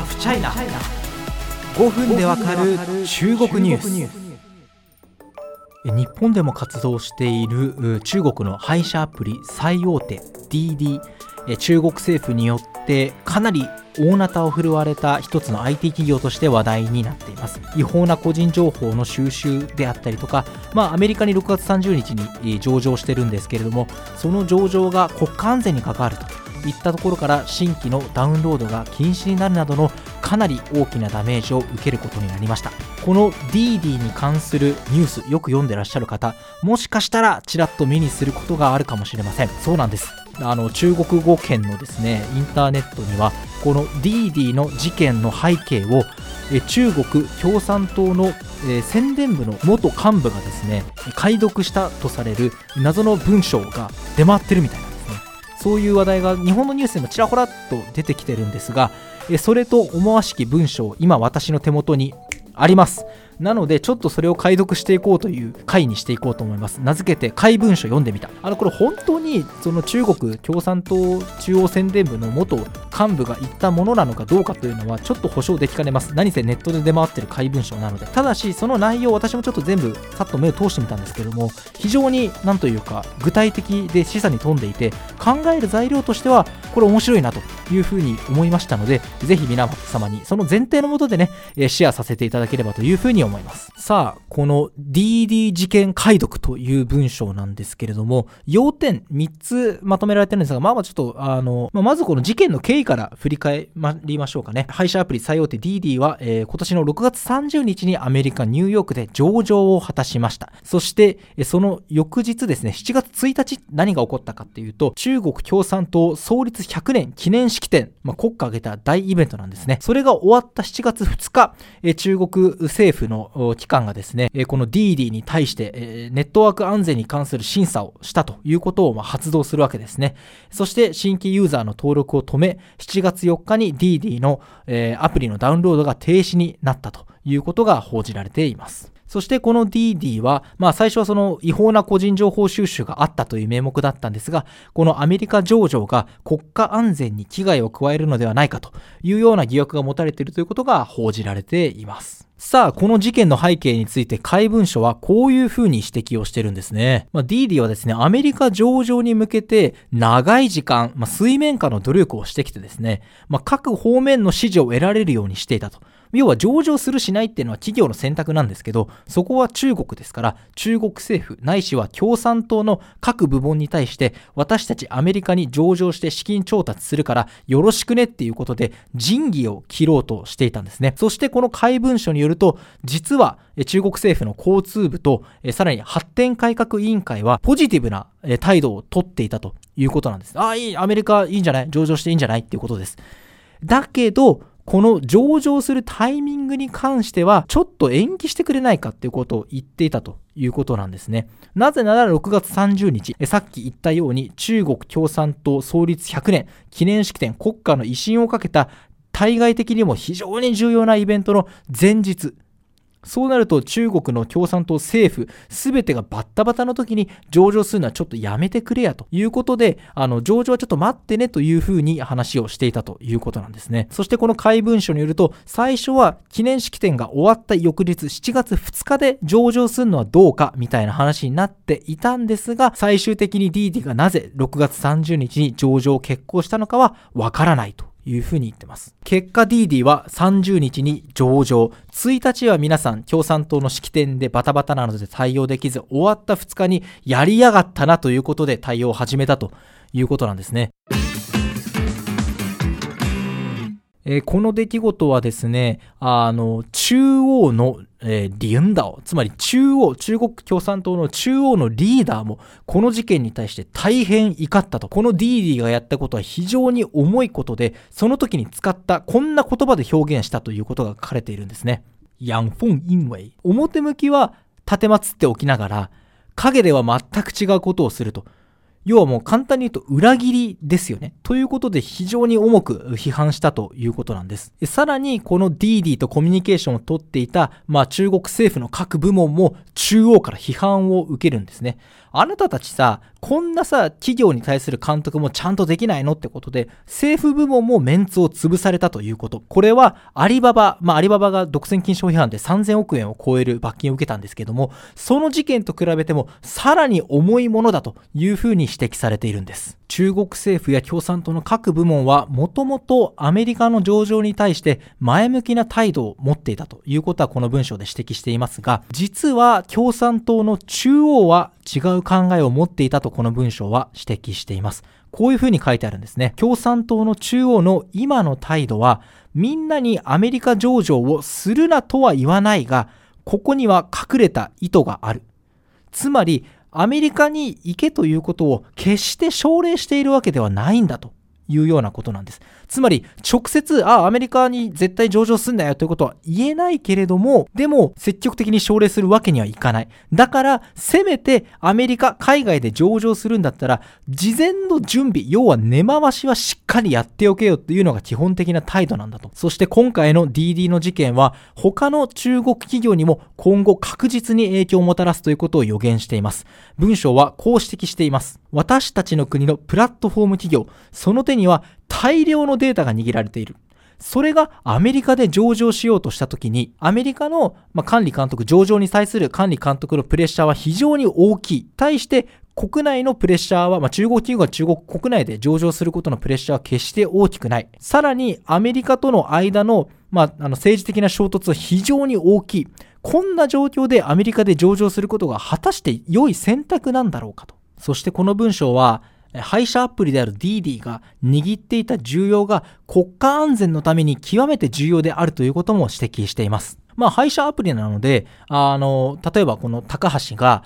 ハフチャイナ5分でわかる中国ニュース。日本でも活動している中国の配車アプリ最大手 DD 中国政府によってかなり大なたを振るわれた一つの IT 企業として話題になっています。違法な個人情報の収集であったりとか、まあ、アメリカに6月30日に上場してるんですけれどもその上場が国家安全に関わるといったところから新規のダウンロードが禁止になるなどのかなり大きなダメージを受けることになりました。この DD に関するニュースよく読んでらっしゃる方もしかしたらちらっと目にすることがあるかもしれません。そうなんです。あの中国語圏のですねインターネットにはこの DD の事件の背景を中国共産党の宣伝部の元幹部がですね解読したとされる謎の文章が出回ってるみたいな。そういう話題が日本のニュースでもちらほらと出てきてるんですがそれと思わしき文章今私の手元にあります。なのでちょっとそれを解読していこうという回にしていこうと思います。名付けて怪文書読んでみた。あのこれ本当にその中国共産党中央宣伝部の元幹部が言ったものなのかどうかというのはちょっと保証できかねます。何せネットで出回ってる怪文書なので。ただしその内容私もちょっと全部さっと目を通してみたんですけども非常になんというか具体的で示唆に富んでいて考える材料としてはこれ面白いなというふうに思いましたのでぜひ皆様にその前提のもとでねシェアさせていただければというふうに思います。さあこの DD 事件解読という文章なんですけれども要点3つまとめられてるんですがまあまあちょっとあの、まあ、まずこの事件の経緯から振り返りましょうかね。配車アプリ最大手 DD は、えー、今年の6月30日にアメリカ・ニューヨークで上場を果たしました。そして、その翌日ですね、7月1日何が起こったかっていうと、中国共産党創立100年記念式典、まあ、国家挙げた大イベントなんですね。それが終わった7月2日、えー、中国政府の機関がですね、え、この DD に対して、え、ネットワーク安全に関する審査をしたということを、ま、発動するわけですね。そして新規ユーザーの登録を止め、7月4日に DD の、え、アプリのダウンロードが停止になったということが報じられています。そしてこの DD は、まあ最初はその違法な個人情報収集があったという名目だったんですが、このアメリカ上場が国家安全に危害を加えるのではないかというような疑惑が持たれているということが報じられています。さあ、この事件の背景について怪文書はこういうふうに指摘をしてるんですね。まあ、ディーディはですね、アメリカ上場に向けて長い時間、まあ、水面下の努力をしてきてですね、まあ、各方面の支持を得られるようにしていたと。要は上場するしないっていうのは企業の選択なんですけど、そこは中国ですから、中国政府ないしは共産党の各部門に対して、私たちアメリカに上場して資金調達するからよろしくねっていうことで、仁義を切ろうとしていたんですね。そしてこの怪文書によると、実は中国政府の交通部と、さらに発展改革委員会はポジティブな態度をとっていたということなんです。ああ、いい、アメリカいいんじゃない？上場していいんじゃない？っていうことです。だけど、この上場するタイミングに関しては、ちょっと延期してくれないかっていうことを言っていたということなんですね。なぜなら6月30日、さっき言ったように中国共産党創立100年記念式典国家の威信をかけた対外的にも非常に重要なイベントの前日、そうなると中国の共産党政府すべてがバッタバタの時に上場するのはちょっとやめてくれやということで、あの上場はちょっと待ってねというふうに話をしていたということなんですね。そしてこの怪文書によると、最初は記念式典が終わった翌日7月2日で上場するのはどうかみたいな話になっていたんですが、最終的に DD がなぜ6月30日に上場を決行したのかはわからないというふうに言ってます。結果 DD は30日に上場、1日は皆さん共産党の式典でバタバタなので対応できず、終わった2日にやりやがったなということで対応を始めたということなんですね。えー、この出来事はですね、あの、中央の、えー、リンダオ、つまり中央、中国共産党の中央のリーダーも、この事件に対して大変怒ったと。このディーディーがやったことは非常に重いことで、その時に使ったこんな言葉で表現したということが書かれているんですね。ヤンフォン・インウェイ。表向きは立てまつっておきながら、影では全く違うことをすると。要はもう簡単に言うと裏切りですよね。ということで非常に重く批判したということなんです。さらにこの DD とコミュニケーションをとっていた、まあ中国政府の各部門も中央から批判を受けるんですね。あなたたちさ、こんなさ、企業に対する監督もちゃんとできないのってことで、政府部門もメンツを潰されたということ。これは、アリババ、まあ、アリババが独占禁止法違反で3000億円を超える罰金を受けたんですけども、その事件と比べても、さらに重いものだというふうに指摘されているんです。中国政府や共産党の各部門は、もともとアメリカの上場に対して前向きな態度を持っていたということはこの文章で指摘していますが、実は共産党の中央は違う考えを持っていたとこの文章は指摘しています。こういうふうに書いてあるんですね。共産党の中央の今の態度は、みんなにアメリカ上場をするなとは言わないが、ここには隠れた意図がある。つまり、アメリカに行けということを決して奨励しているわけではないんだというようなことなんです。つまり、直接、あ、アメリカに絶対上場すんだよということは言えないけれども、でも、積極的に奨励するわけにはいかない。だから、せめてアメリカ、海外で上場するんだったら、事前の準備、要は根回しはしっかりやっておけよっていうのが基本的な態度なんだと。そして今回の DD の事件は、他の中国企業にも今後確実に影響をもたらすということを予言しています。文章はこう指摘しています。私たちの国のプラットフォーム企業、その手には大量のデータが握られている。それがアメリカで上場しようとしたときに、アメリカの、ま管理監督、上場に対する管理監督のプレッシャーは非常に大きい。対して国内のプレッシャーは、まあ、中国企業が中国国内で上場することのプレッシャーは決して大きくない。さらにアメリカとの間の、まあ、あの政治的な衝突は非常に大きい。こんな状況でアメリカで上場することが果たして良い選択なんだろうかと。そしてこの文章は、配車アプリである DD が握っていた重要が国家安全のために極めて重要であるということも指摘しています。まあ、配車アプリなので、あの、例えばこの高橋が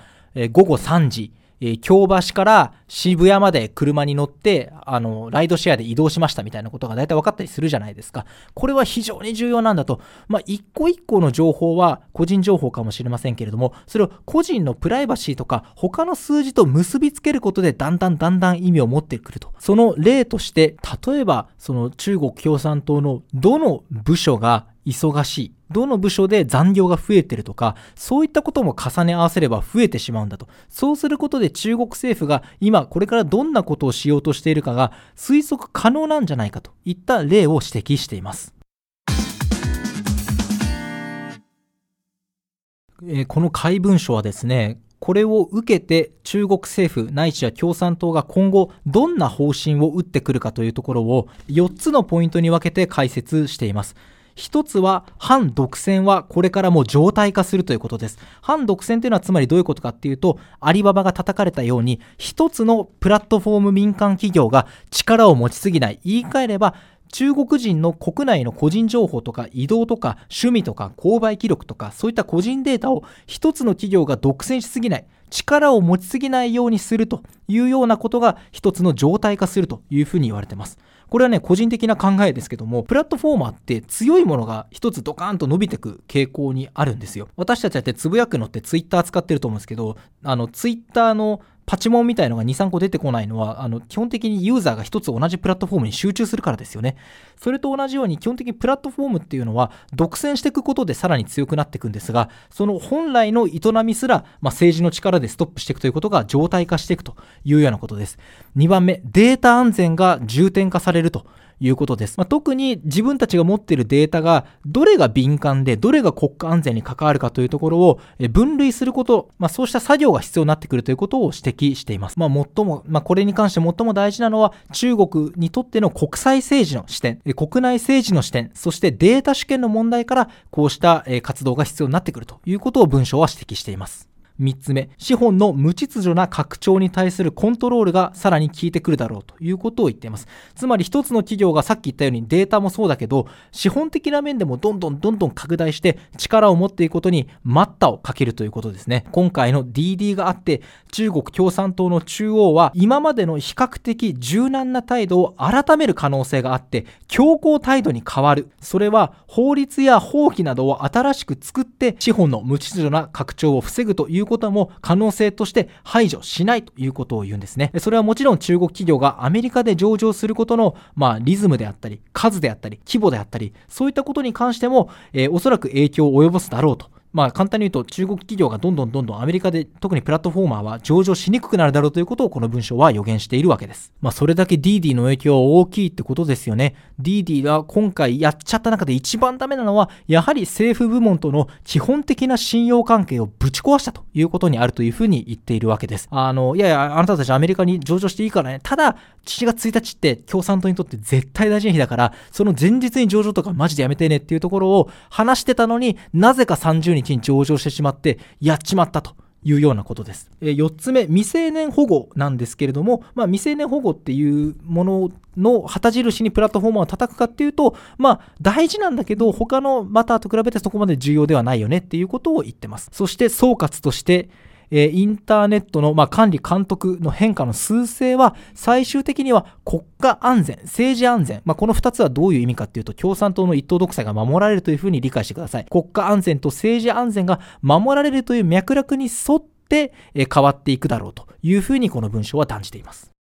午後3時、えー、京橋から渋谷まで車に乗って、あの、ライドシェアで移動しましたみたいなことが大体分かったりするじゃないですか。これは非常に重要なんだと。まあ、一個一個の情報は個人情報かもしれませんけれども、それを個人のプライバシーとか他の数字と結びつけることでだんだんだんだん意味を持ってくると。その例として、例えば、その中国共産党のどの部署が忙しい。どの部署で残業が増えてるとか、そういったことも重ね合わせれば増えてしまうんだと。そうすることで中国政府が今これからどんなことをしようとしているかが推測可能なんじゃないかといった例を指摘しています。えー、この怪文書はですね、これを受けて中国政府ないしは共産党が今後どんな方針を打ってくるかというところを4つのポイントに分けて解説しています。一つは反独占はこれからも常態化するということです。反独占というのはつまりどういうことかっていうと、アリババが叩かれたように、一つのプラットフォーム民間企業が力を持ちすぎない。言い換えれば、中国人の国内の個人情報とか移動とか趣味とか購買記録とかそういった個人データを一つの企業が独占しすぎない力を持ちすぎないようにするというようなことが一つの状態化するというふうに言われてます。これはね、個人的な考えですけども、プラットフォーマーって強いものが一つドカーンと伸びてく傾向にあるんですよ。私たちだってつぶやくのってツイッター使ってると思うんですけど、あの、ツイッターのパチモンみたいのが2、3個出てこないのは、あの、基本的にユーザーが一つ同じプラットフォームに集中するからですよね。それと同じように、基本的にプラットフォームっていうのは、独占していくことでさらに強くなっていくんですが、その本来の営みすら、まあ、政治の力でストップしていくということが常態化していくというようなことです。2番目、データ安全が重点化されると。いうことです。まあ、特に自分たちが持っているデータがどれが敏感でどれが国家安全に関わるかというところを分類すること、まあ、そうした作業が必要になってくるということを指摘しています。まあ、最も、まあ、これに関して最も大事なのは中国にとっての国際政治の視点、国内政治の視点、そしてデータ主権の問題からこうした活動が必要になってくるということを文章は指摘しています。3つ目、資本の無秩序な拡張に対するコントロールがさらに効いてくるだろうということを言っています。つまり一つの企業がさっき言ったようにデータもそうだけど、資本的な面でもどんどんどんどん拡大して力を持っていくことに待ったをかけるということですね。今回の DD があって、中国共産党の中央は今までの比較的柔軟な態度を改める可能性があって、強硬態度に変わる。それは法律や法規などを新しく作って資本の無秩序な拡張を防ぐといういうことも可能性として排除しないということを言うんですね。それはもちろん中国企業がアメリカで上場することの、まあ、リズムであったり、数であったり、規模であったり、そういったことに関しても、えー、おそらく影響を及ぼすだろうとまあ、簡単に言うと中国企業がどんどんどんどんアメリカで特にプラットフォーマーは上場しにくくなるだろうということをこの文章は予言しているわけです。まあ、それだけ DD の影響は大きいってことですよね。DD が今回やっちゃった中で一番ダメなのは、やはり政府部門との基本的な信用関係をぶち壊したということにあるというふうに言っているわけです。あの、いやいや、あなたたちアメリカに上場していいからね。ただ、7月1日って共産党にとって絶対大事な日だから、その前日に上場とかマジでやめてねっていうところを話してたのになぜか30日に上場してしまって、やっちまったと。いうようなことです。え4つ目、未成年保護なんですけれども、まあ、未成年保護っていうものの旗印にプラットフォームを叩くかっていうと、まあ、大事なんだけど、他のマターと比べてそこまで重要ではないよねっていうことを言ってます。そして総括として、えインターネットの、まあ、管理監督の変化の数勢は最終的には国家安全、政治安全、まあ、この2つはどういう意味かっていうと共産党の一党独裁が守られるというふうに理解してください。国家安全と政治安全が守られるという脈絡に沿って、え変わっていくだろうというふうにこの文章は断じています。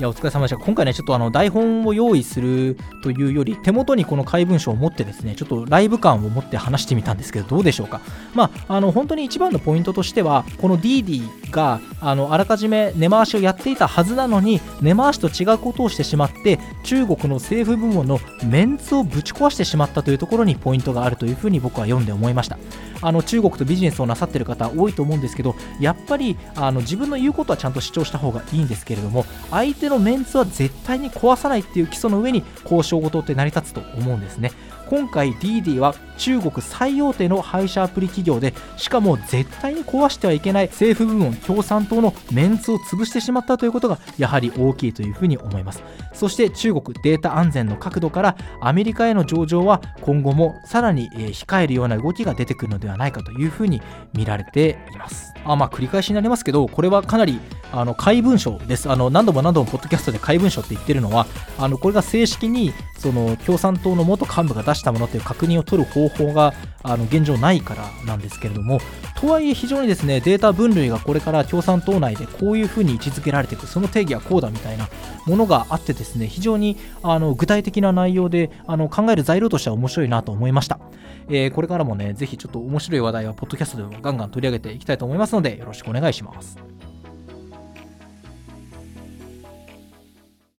いや、お疲れ様でした。今回ね、ちょっとあの台本を用意するというより、手元にこの怪文書を持ってですね、ちょっとライブ感を持って話してみたんですけど、どうでしょうか。まあ、あの本当に一番のポイントとしては、この DD があのあらかじめ根回しをやっていたはずなのに、根回しと違うことをしてしまって、中国の政府部門のメンツをぶち壊してしまったというところにポイントがあるというふうに僕は読んで思いました。あの中国とビジネスをなさってる方多いと思うんですけどやっぱりあの自分の言うことはちゃんと主張した方がいいんですけれども相手のメンツは絶対に壊さないっていう基礎の上に交渉事って成り立つと思うんですね。今回 DD は中国最大手の配車アプリ企業でしかも絶対に壊してはいけない政府部門共産党のメンツを潰してしまったということがやはり大きいというふうに思います。そして中国データ安全の角度からアメリカへの上場は今後もさらに控えるような動きが出てくるのではないかというふうに見られています。あまあ繰り返しになりますけどこれはかなりあの怪文書です。あの何度も何度もポッドキャストで怪文書って言ってるのはあのこれが正式にその共産党の元幹部が出したものという確認を取る方法があの現状ないからなんですけれどもとはいえ非常にですねデータ分類がこれから共産党内でこういうふうに位置づけられていくその定義はこうだみたいなものがあってですね非常にあの具体的な内容であの考える材料としては面白いなと思いました、えー、これからもねぜひちょっと面白い話題はポッドキャストでもガンガン取り上げていきたいと思います。ますのでよろしくお願いします。